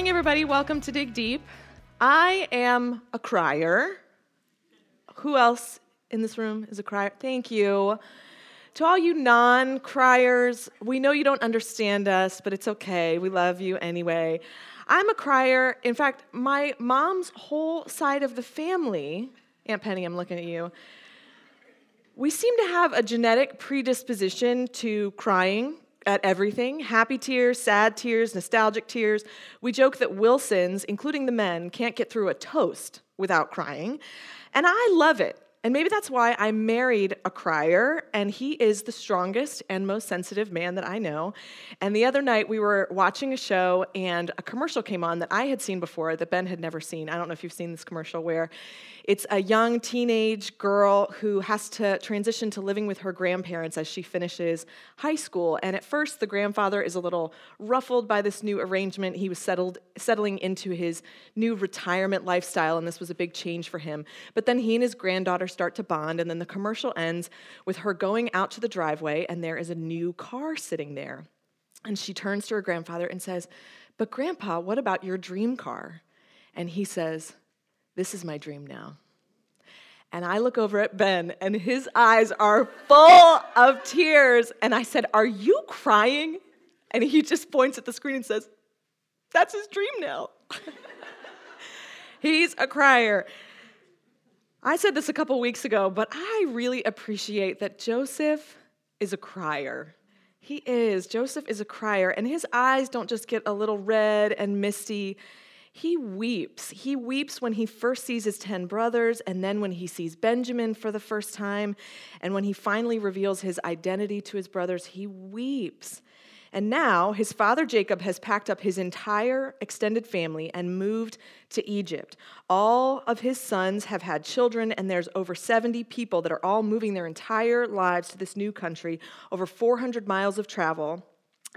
morning, everybody. Welcome to Dig Deep. I am a crier. Who else in this room is a crier? Thank you. To all you non criers, we know you don't understand us, but it's okay. We love you anyway. I'm a crier. In fact, my mom's whole side of the family, Aunt Penny, I'm looking at you, we seem to have a genetic predisposition to crying at everything happy tears, sad tears, nostalgic tears. We joke that Wilsons, including the men, can't get through a toast without crying. And I love it. And maybe that's why I married a crier, and he is the strongest and most sensitive man that I know. And the other night, we were watching a show, and a commercial came on that I had seen before that Ben had never seen. I don't know if you've seen this commercial where it's a young teenage girl who has to transition to living with her grandparents as she finishes high school. And at first, the grandfather is a little ruffled by this new arrangement. He was settled, settling into his new retirement lifestyle, and this was a big change for him. But then he and his granddaughter start to bond, and then the commercial ends with her going out to the driveway, and there is a new car sitting there. And she turns to her grandfather and says, But, Grandpa, what about your dream car? And he says, this is my dream now. And I look over at Ben, and his eyes are full of tears. And I said, Are you crying? And he just points at the screen and says, That's his dream now. He's a crier. I said this a couple weeks ago, but I really appreciate that Joseph is a crier. He is. Joseph is a crier, and his eyes don't just get a little red and misty. He weeps. He weeps when he first sees his 10 brothers, and then when he sees Benjamin for the first time, and when he finally reveals his identity to his brothers, he weeps. And now his father Jacob has packed up his entire extended family and moved to Egypt. All of his sons have had children, and there's over 70 people that are all moving their entire lives to this new country, over 400 miles of travel.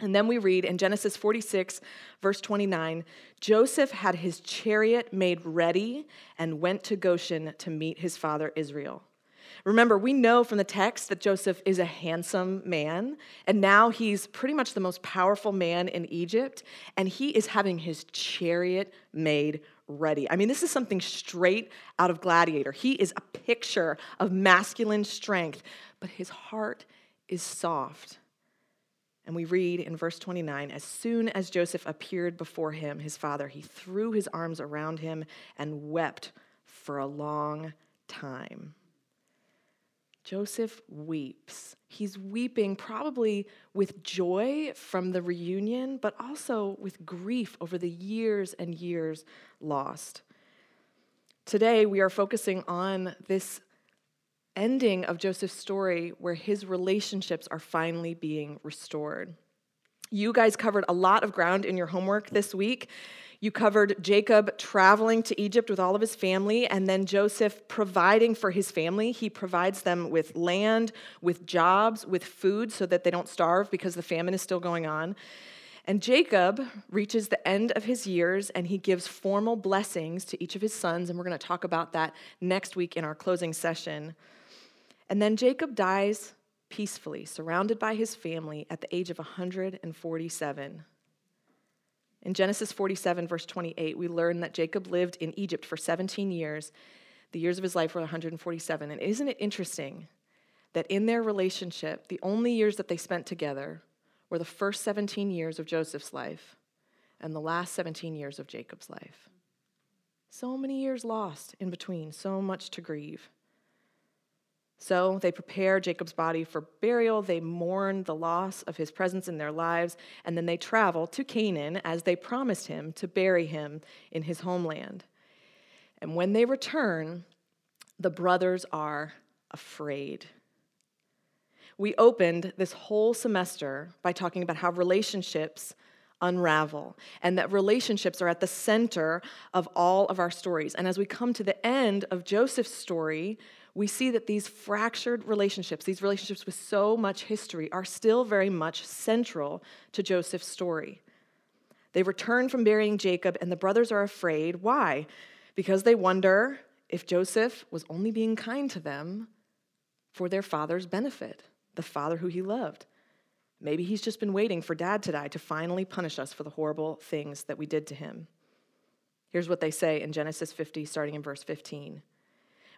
And then we read in Genesis 46, verse 29 Joseph had his chariot made ready and went to Goshen to meet his father Israel. Remember, we know from the text that Joseph is a handsome man, and now he's pretty much the most powerful man in Egypt, and he is having his chariot made ready. I mean, this is something straight out of Gladiator. He is a picture of masculine strength, but his heart is soft. And we read in verse 29 as soon as Joseph appeared before him, his father, he threw his arms around him and wept for a long time. Joseph weeps. He's weeping probably with joy from the reunion, but also with grief over the years and years lost. Today, we are focusing on this ending of Joseph's story where his relationships are finally being restored. You guys covered a lot of ground in your homework this week. You covered Jacob traveling to Egypt with all of his family, and then Joseph providing for his family. He provides them with land, with jobs, with food so that they don't starve because the famine is still going on. And Jacob reaches the end of his years and he gives formal blessings to each of his sons, and we're going to talk about that next week in our closing session. And then Jacob dies peacefully, surrounded by his family at the age of 147. In Genesis 47, verse 28, we learn that Jacob lived in Egypt for 17 years. The years of his life were 147. And isn't it interesting that in their relationship, the only years that they spent together were the first 17 years of Joseph's life and the last 17 years of Jacob's life? So many years lost in between, so much to grieve. So they prepare Jacob's body for burial. They mourn the loss of his presence in their lives. And then they travel to Canaan as they promised him to bury him in his homeland. And when they return, the brothers are afraid. We opened this whole semester by talking about how relationships unravel and that relationships are at the center of all of our stories. And as we come to the end of Joseph's story, we see that these fractured relationships, these relationships with so much history, are still very much central to Joseph's story. They return from burying Jacob, and the brothers are afraid. Why? Because they wonder if Joseph was only being kind to them for their father's benefit, the father who he loved. Maybe he's just been waiting for dad to die to finally punish us for the horrible things that we did to him. Here's what they say in Genesis 50, starting in verse 15.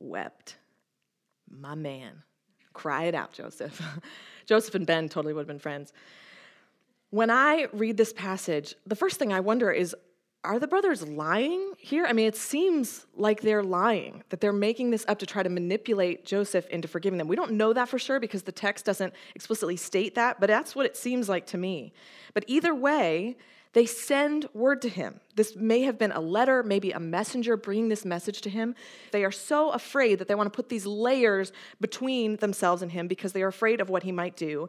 wept. My man. Cry it out, Joseph. Joseph and Ben totally would have been friends. When I read this passage, the first thing I wonder is are the brothers lying here? I mean, it seems like they're lying, that they're making this up to try to manipulate Joseph into forgiving them. We don't know that for sure because the text doesn't explicitly state that, but that's what it seems like to me. But either way, they send word to him. This may have been a letter, maybe a messenger bringing this message to him. They are so afraid that they want to put these layers between themselves and him because they are afraid of what he might do.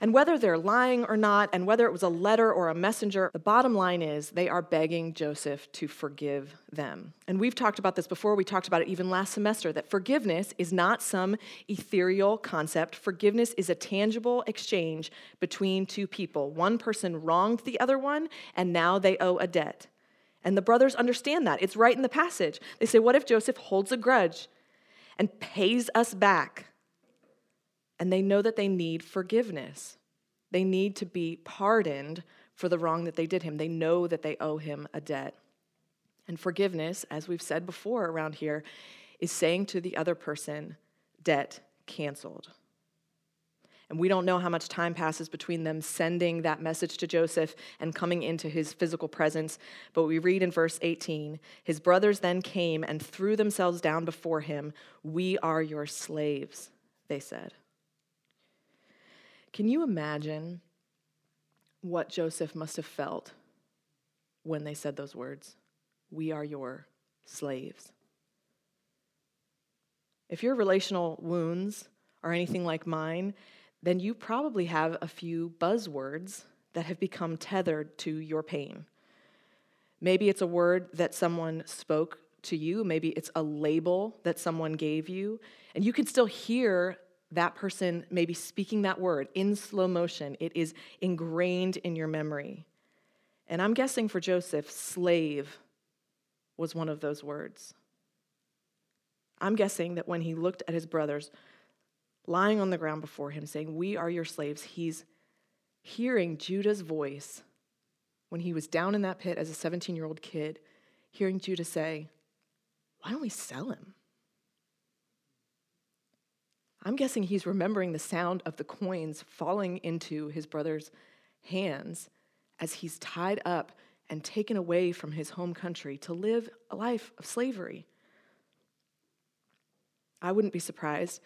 And whether they're lying or not, and whether it was a letter or a messenger, the bottom line is they are begging Joseph to forgive them. And we've talked about this before. We talked about it even last semester that forgiveness is not some ethereal concept. Forgiveness is a tangible exchange between two people. One person wronged the other one, and now they owe a debt. And the brothers understand that. It's right in the passage. They say, What if Joseph holds a grudge and pays us back? And they know that they need forgiveness. They need to be pardoned for the wrong that they did him. They know that they owe him a debt. And forgiveness, as we've said before around here, is saying to the other person, debt canceled. And we don't know how much time passes between them sending that message to Joseph and coming into his physical presence. But we read in verse 18 His brothers then came and threw themselves down before him. We are your slaves, they said. Can you imagine what Joseph must have felt when they said those words? We are your slaves. If your relational wounds are anything like mine, then you probably have a few buzzwords that have become tethered to your pain. Maybe it's a word that someone spoke to you, maybe it's a label that someone gave you, and you can still hear that person may be speaking that word in slow motion. It is ingrained in your memory. And I'm guessing for Joseph, slave was one of those words. I'm guessing that when he looked at his brothers lying on the ground before him, saying, We are your slaves, he's hearing Judah's voice when he was down in that pit as a 17 year old kid, hearing Judah say, Why don't we sell him? I'm guessing he's remembering the sound of the coins falling into his brother's hands as he's tied up and taken away from his home country to live a life of slavery. I wouldn't be surprised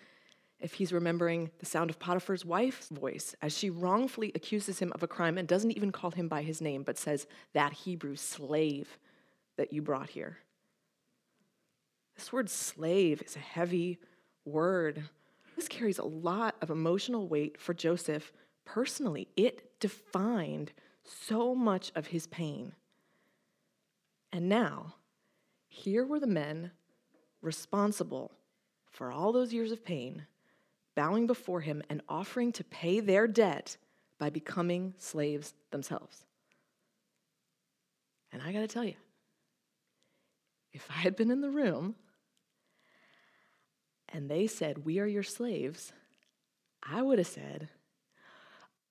if he's remembering the sound of Potiphar's wife's voice as she wrongfully accuses him of a crime and doesn't even call him by his name, but says, That Hebrew slave that you brought here. This word slave is a heavy word. This carries a lot of emotional weight for Joseph personally. It defined so much of his pain. And now, here were the men responsible for all those years of pain, bowing before him and offering to pay their debt by becoming slaves themselves. And I got to tell you, if I had been in the room, and they said, We are your slaves, I would have said,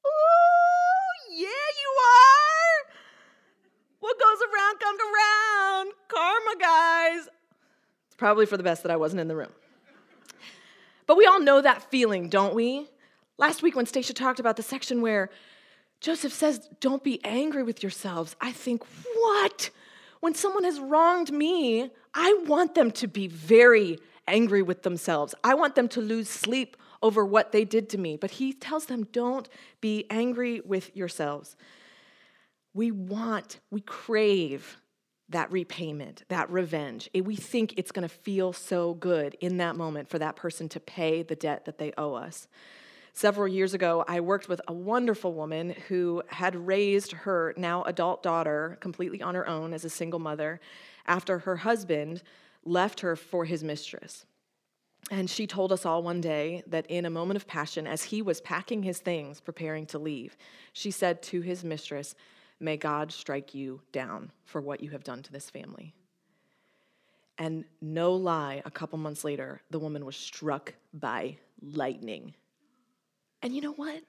Oh, yeah, you are. What goes around comes around. Karma, guys. It's probably for the best that I wasn't in the room. But we all know that feeling, don't we? Last week, when Stacia talked about the section where Joseph says, Don't be angry with yourselves, I think, What? When someone has wronged me, I want them to be very angry with themselves. I want them to lose sleep over what they did to me. But he tells them, don't be angry with yourselves. We want, we crave that repayment, that revenge. We think it's going to feel so good in that moment for that person to pay the debt that they owe us. Several years ago, I worked with a wonderful woman who had raised her now adult daughter completely on her own as a single mother after her husband left her for his mistress. And she told us all one day that in a moment of passion, as he was packing his things, preparing to leave, she said to his mistress, May God strike you down for what you have done to this family. And no lie, a couple months later, the woman was struck by lightning and you know what?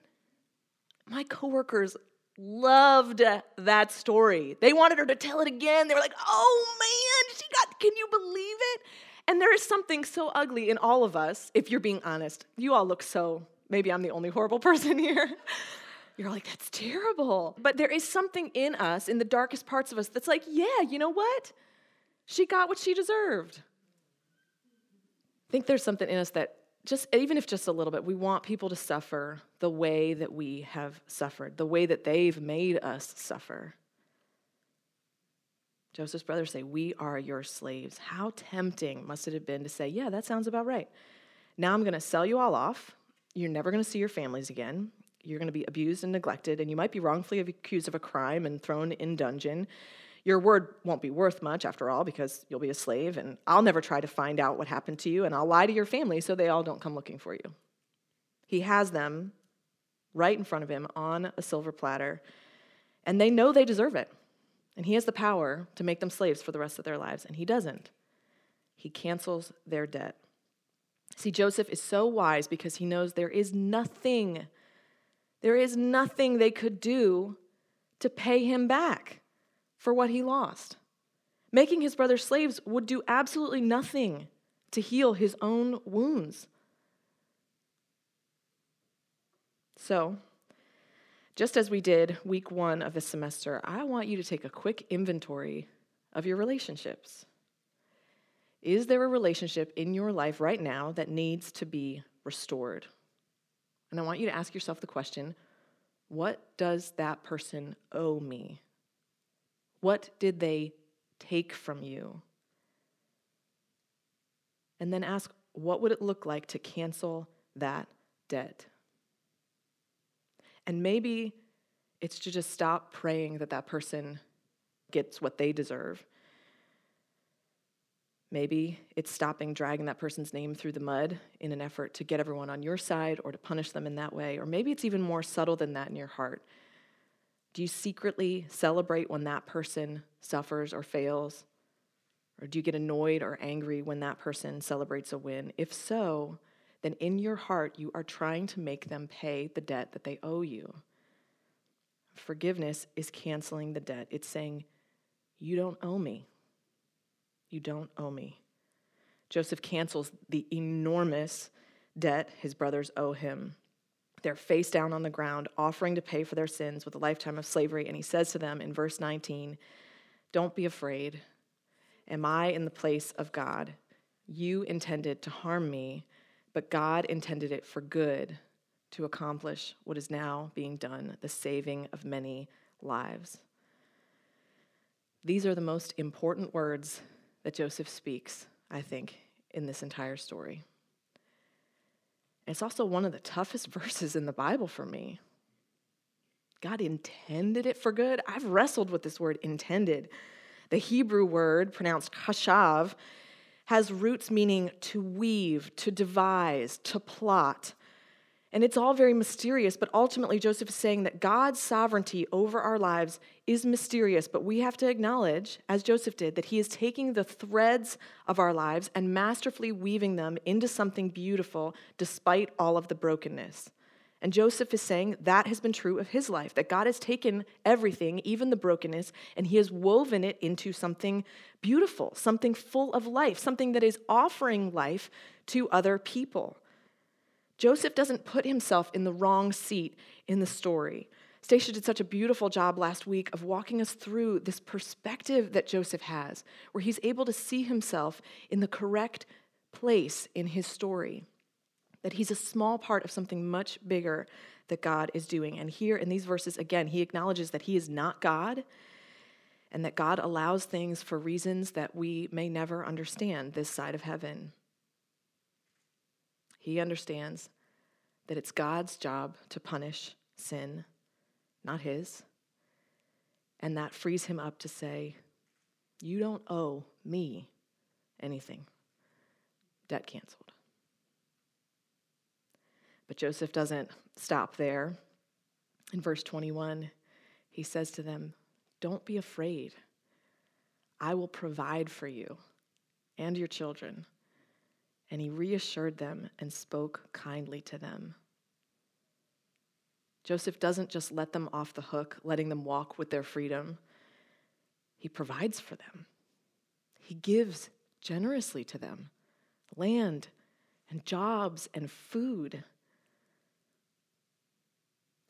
My coworkers loved that story. They wanted her to tell it again. They were like, oh man, she got, can you believe it? And there is something so ugly in all of us, if you're being honest. You all look so, maybe I'm the only horrible person here. You're like, that's terrible. But there is something in us, in the darkest parts of us, that's like, yeah, you know what? She got what she deserved. I think there's something in us that just even if just a little bit, we want people to suffer the way that we have suffered, the way that they've made us suffer. Joseph's brothers say, We are your slaves. How tempting must it have been to say, Yeah, that sounds about right. Now I'm going to sell you all off. You're never going to see your families again. You're going to be abused and neglected, and you might be wrongfully accused of a crime and thrown in dungeon. Your word won't be worth much after all because you'll be a slave, and I'll never try to find out what happened to you, and I'll lie to your family so they all don't come looking for you. He has them right in front of him on a silver platter, and they know they deserve it. And he has the power to make them slaves for the rest of their lives, and he doesn't. He cancels their debt. See, Joseph is so wise because he knows there is nothing, there is nothing they could do to pay him back for what he lost. Making his brothers slaves would do absolutely nothing to heal his own wounds. So, just as we did week one of this semester, I want you to take a quick inventory of your relationships. Is there a relationship in your life right now that needs to be restored? And I want you to ask yourself the question what does that person owe me? What did they take from you? And then ask, what would it look like to cancel that debt? And maybe it's to just stop praying that that person gets what they deserve. Maybe it's stopping dragging that person's name through the mud in an effort to get everyone on your side or to punish them in that way. Or maybe it's even more subtle than that in your heart. Do you secretly celebrate when that person suffers or fails? Or do you get annoyed or angry when that person celebrates a win? If so, then in your heart you are trying to make them pay the debt that they owe you. Forgiveness is canceling the debt. It's saying, You don't owe me. You don't owe me. Joseph cancels the enormous debt his brothers owe him. They're face down on the ground, offering to pay for their sins with a lifetime of slavery. And he says to them in verse 19, Don't be afraid. Am I in the place of God? You intended to harm me, but God intended it for good to accomplish what is now being done, the saving of many lives. These are the most important words that Joseph speaks, I think, in this entire story. It's also one of the toughest verses in the Bible for me. God intended it for good. I've wrestled with this word intended. The Hebrew word, pronounced kashav, has roots meaning to weave, to devise, to plot. And it's all very mysterious, but ultimately, Joseph is saying that God's sovereignty over our lives is mysterious, but we have to acknowledge, as Joseph did, that he is taking the threads of our lives and masterfully weaving them into something beautiful despite all of the brokenness. And Joseph is saying that has been true of his life, that God has taken everything, even the brokenness, and he has woven it into something beautiful, something full of life, something that is offering life to other people. Joseph doesn't put himself in the wrong seat in the story. Stacia did such a beautiful job last week of walking us through this perspective that Joseph has, where he's able to see himself in the correct place in his story, that he's a small part of something much bigger that God is doing. And here in these verses, again, he acknowledges that he is not God and that God allows things for reasons that we may never understand this side of heaven. He understands that it's God's job to punish sin, not his. And that frees him up to say, You don't owe me anything. Debt canceled. But Joseph doesn't stop there. In verse 21, he says to them, Don't be afraid. I will provide for you and your children. And he reassured them and spoke kindly to them. Joseph doesn't just let them off the hook, letting them walk with their freedom. He provides for them. He gives generously to them land and jobs and food.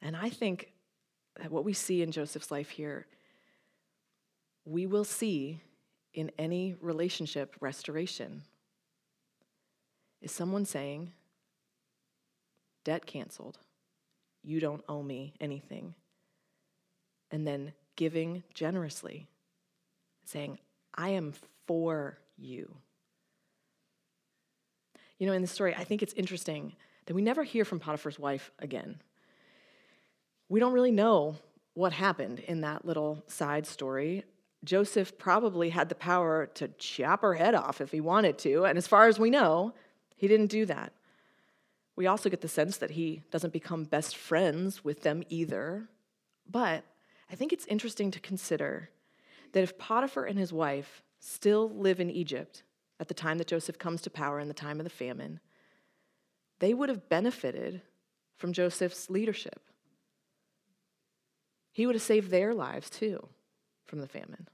And I think that what we see in Joseph's life here, we will see in any relationship restoration. Is someone saying, debt canceled, you don't owe me anything? And then giving generously, saying, I am for you. You know, in the story, I think it's interesting that we never hear from Potiphar's wife again. We don't really know what happened in that little side story. Joseph probably had the power to chop her head off if he wanted to, and as far as we know, he didn't do that. We also get the sense that he doesn't become best friends with them either. But I think it's interesting to consider that if Potiphar and his wife still live in Egypt at the time that Joseph comes to power in the time of the famine, they would have benefited from Joseph's leadership. He would have saved their lives too from the famine.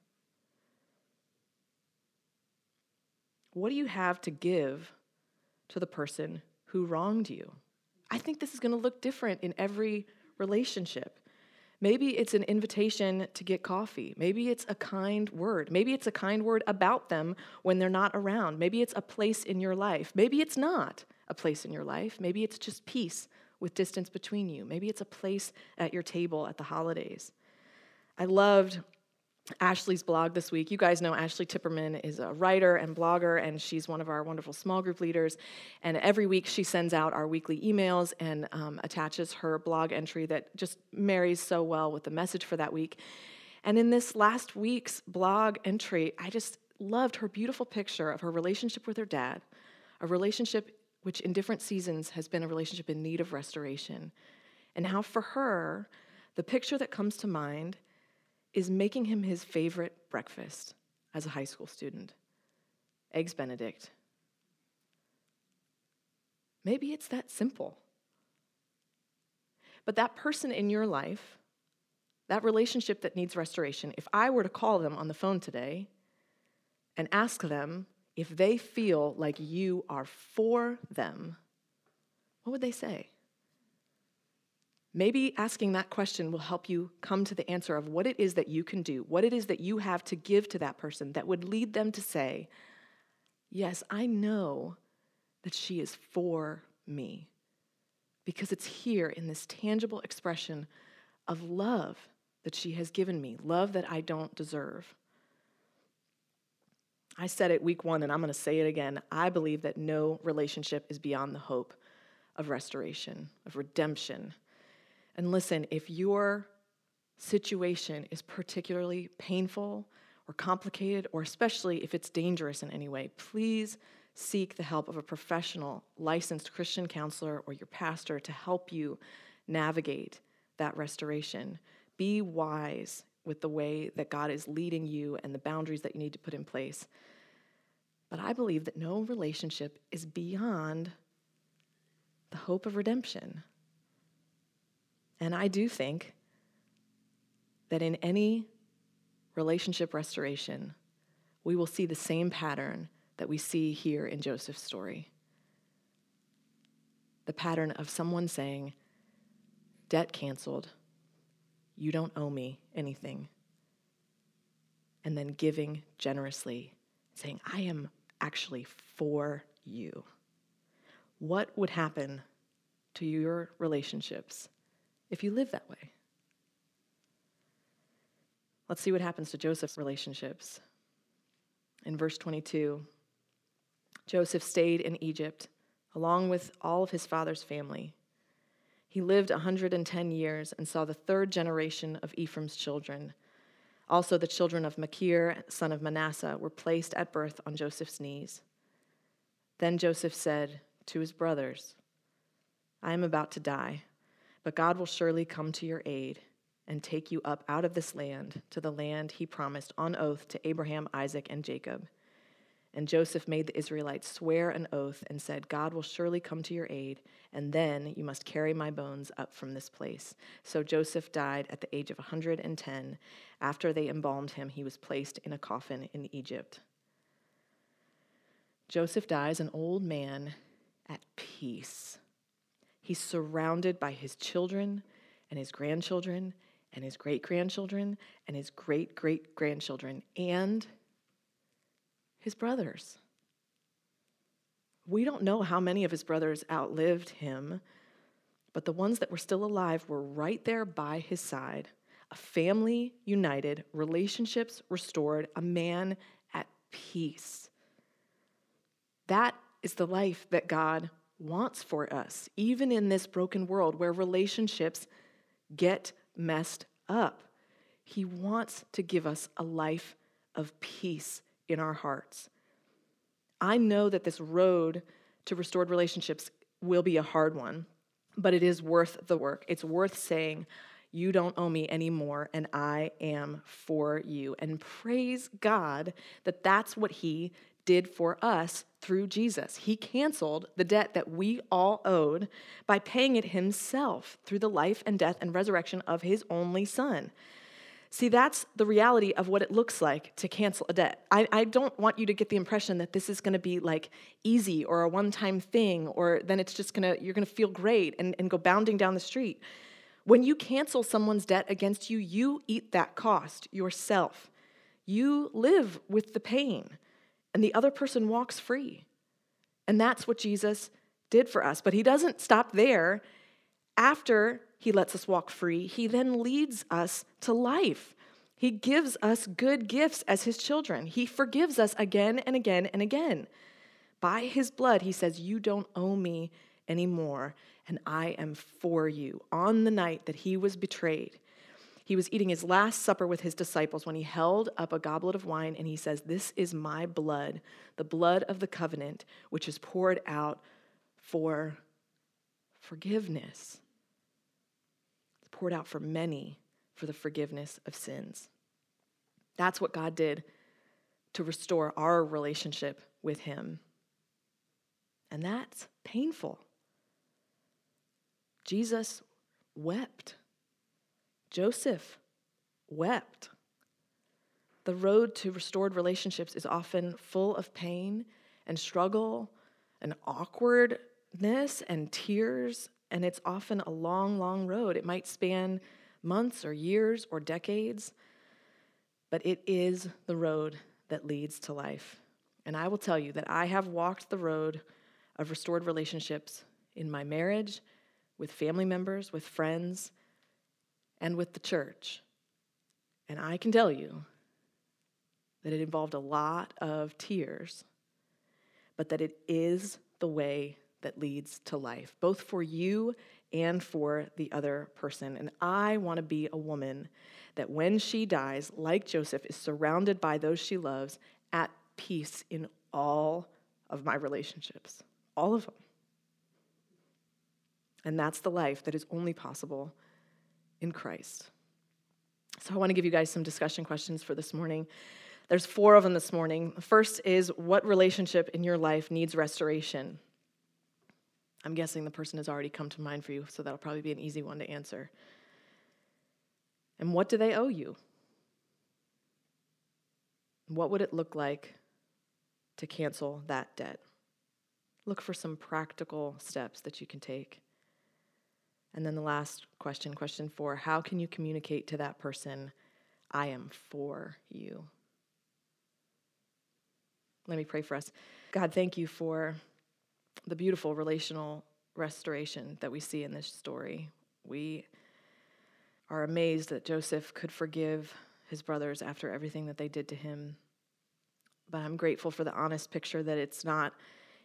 What do you have to give to the person who wronged you? I think this is going to look different in every relationship. Maybe it's an invitation to get coffee. Maybe it's a kind word. Maybe it's a kind word about them when they're not around. Maybe it's a place in your life. Maybe it's not a place in your life. Maybe it's just peace with distance between you. Maybe it's a place at your table at the holidays. I loved Ashley's blog this week. You guys know Ashley Tipperman is a writer and blogger, and she's one of our wonderful small group leaders. And every week she sends out our weekly emails and um, attaches her blog entry that just marries so well with the message for that week. And in this last week's blog entry, I just loved her beautiful picture of her relationship with her dad, a relationship which in different seasons has been a relationship in need of restoration. And how for her, the picture that comes to mind is making him his favorite breakfast as a high school student Eggs Benedict. Maybe it's that simple. But that person in your life, that relationship that needs restoration, if I were to call them on the phone today and ask them if they feel like you are for them, what would they say? Maybe asking that question will help you come to the answer of what it is that you can do, what it is that you have to give to that person that would lead them to say, Yes, I know that she is for me. Because it's here in this tangible expression of love that she has given me, love that I don't deserve. I said it week one, and I'm going to say it again. I believe that no relationship is beyond the hope of restoration, of redemption. And listen, if your situation is particularly painful or complicated, or especially if it's dangerous in any way, please seek the help of a professional, licensed Christian counselor or your pastor to help you navigate that restoration. Be wise with the way that God is leading you and the boundaries that you need to put in place. But I believe that no relationship is beyond the hope of redemption. And I do think that in any relationship restoration, we will see the same pattern that we see here in Joseph's story. The pattern of someone saying, Debt canceled, you don't owe me anything. And then giving generously, saying, I am actually for you. What would happen to your relationships if you live that way? Let's see what happens to Joseph's relationships. In verse 22, Joseph stayed in Egypt along with all of his father's family. He lived 110 years and saw the third generation of Ephraim's children. Also, the children of Machir, son of Manasseh, were placed at birth on Joseph's knees. Then Joseph said to his brothers, I am about to die, but God will surely come to your aid and take you up out of this land to the land he promised on oath to Abraham, Isaac, and Jacob. And Joseph made the Israelites swear an oath and said, God will surely come to your aid, and then you must carry my bones up from this place. So Joseph died at the age of 110. After they embalmed him, he was placed in a coffin in Egypt. Joseph dies an old man at peace. He's surrounded by his children and his grandchildren and his great grandchildren and his great great grandchildren and his brothers. We don't know how many of his brothers outlived him, but the ones that were still alive were right there by his side. A family united, relationships restored, a man at peace. That is the life that God wants for us, even in this broken world where relationships get messed up. He wants to give us a life of peace in our hearts. I know that this road to restored relationships will be a hard one, but it is worth the work. It's worth saying, You don't owe me anymore, and I am for you. And praise God that that's what He did for us through Jesus. He canceled the debt that we all owed by paying it Himself through the life and death and resurrection of His only Son. See, that's the reality of what it looks like to cancel a debt. I, I don't want you to get the impression that this is to be like easy or a one time thing, or then it's just to, you're to feel great and, and go bounding down the street. When you cancel someone's debt against you, you eat that cost yourself. You live with the pain, and the other person walks free. And that's what Jesus did for us. But he doesn't stop there. After he lets us walk free. He then leads us to life. He gives us good gifts as his children. He forgives us again and again and again. By his blood, he says, You don't owe me anymore, and I am for you. On the night that he was betrayed, he was eating his last supper with his disciples when he held up a goblet of wine and he says, This is my blood, the blood of the covenant, which is poured out for forgiveness It's poured out for many for the forgiveness of sins. That's what God did to restore our relationship with Him. And that's painful. Jesus wept. Joseph wept. The road to restored relationships is often full of pain and struggle and awkwardness and tears and it's often a long, long road. It might span months or years or decades, but it is the road that leads to life. And I will tell you that I have walked the road of restored relationships in my marriage, with family members, with friends, and with the church. And I can tell you that it involved a lot of tears, but that it is the way that leads to life, both for you and for the other person. And I want to be a woman that when she dies, like Joseph, is surrounded by those she loves at peace in all of my relationships, all of them. And that's the life that is only possible in Christ. So I want to give you guys some discussion questions for this morning. There's four of them this morning. First is what relationship in your life needs restoration? I'm guessing the person has already come to mind for you, so that'll probably be an easy one to answer. And what do they owe you? What would it look like to cancel that debt? Look for some practical steps that you can take. And then the last question, question four how can you communicate to that person, I am for you? Let me pray for us. God, thank you for the beautiful relational restoration that we see in this story. We are amazed that Joseph could forgive his brothers after everything that they did to him. But I'm grateful for the honest picture that it's not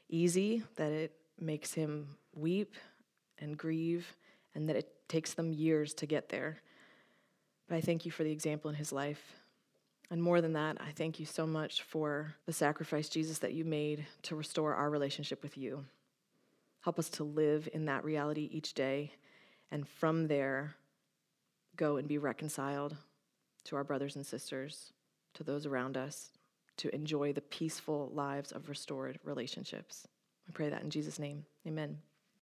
easy, that it makes him weep and grieve and that it takes them years to get there. But I thank you for the example in his life. And more than that, I thank you so much for the sacrifice, Jesus, that you made to restore our relationship with you. Help us to live in that reality each day, and from there, go and be reconciled to our brothers and sisters, to those around us, to enjoy the peaceful lives of restored relationships. I pray that in Jesus' name. Amen.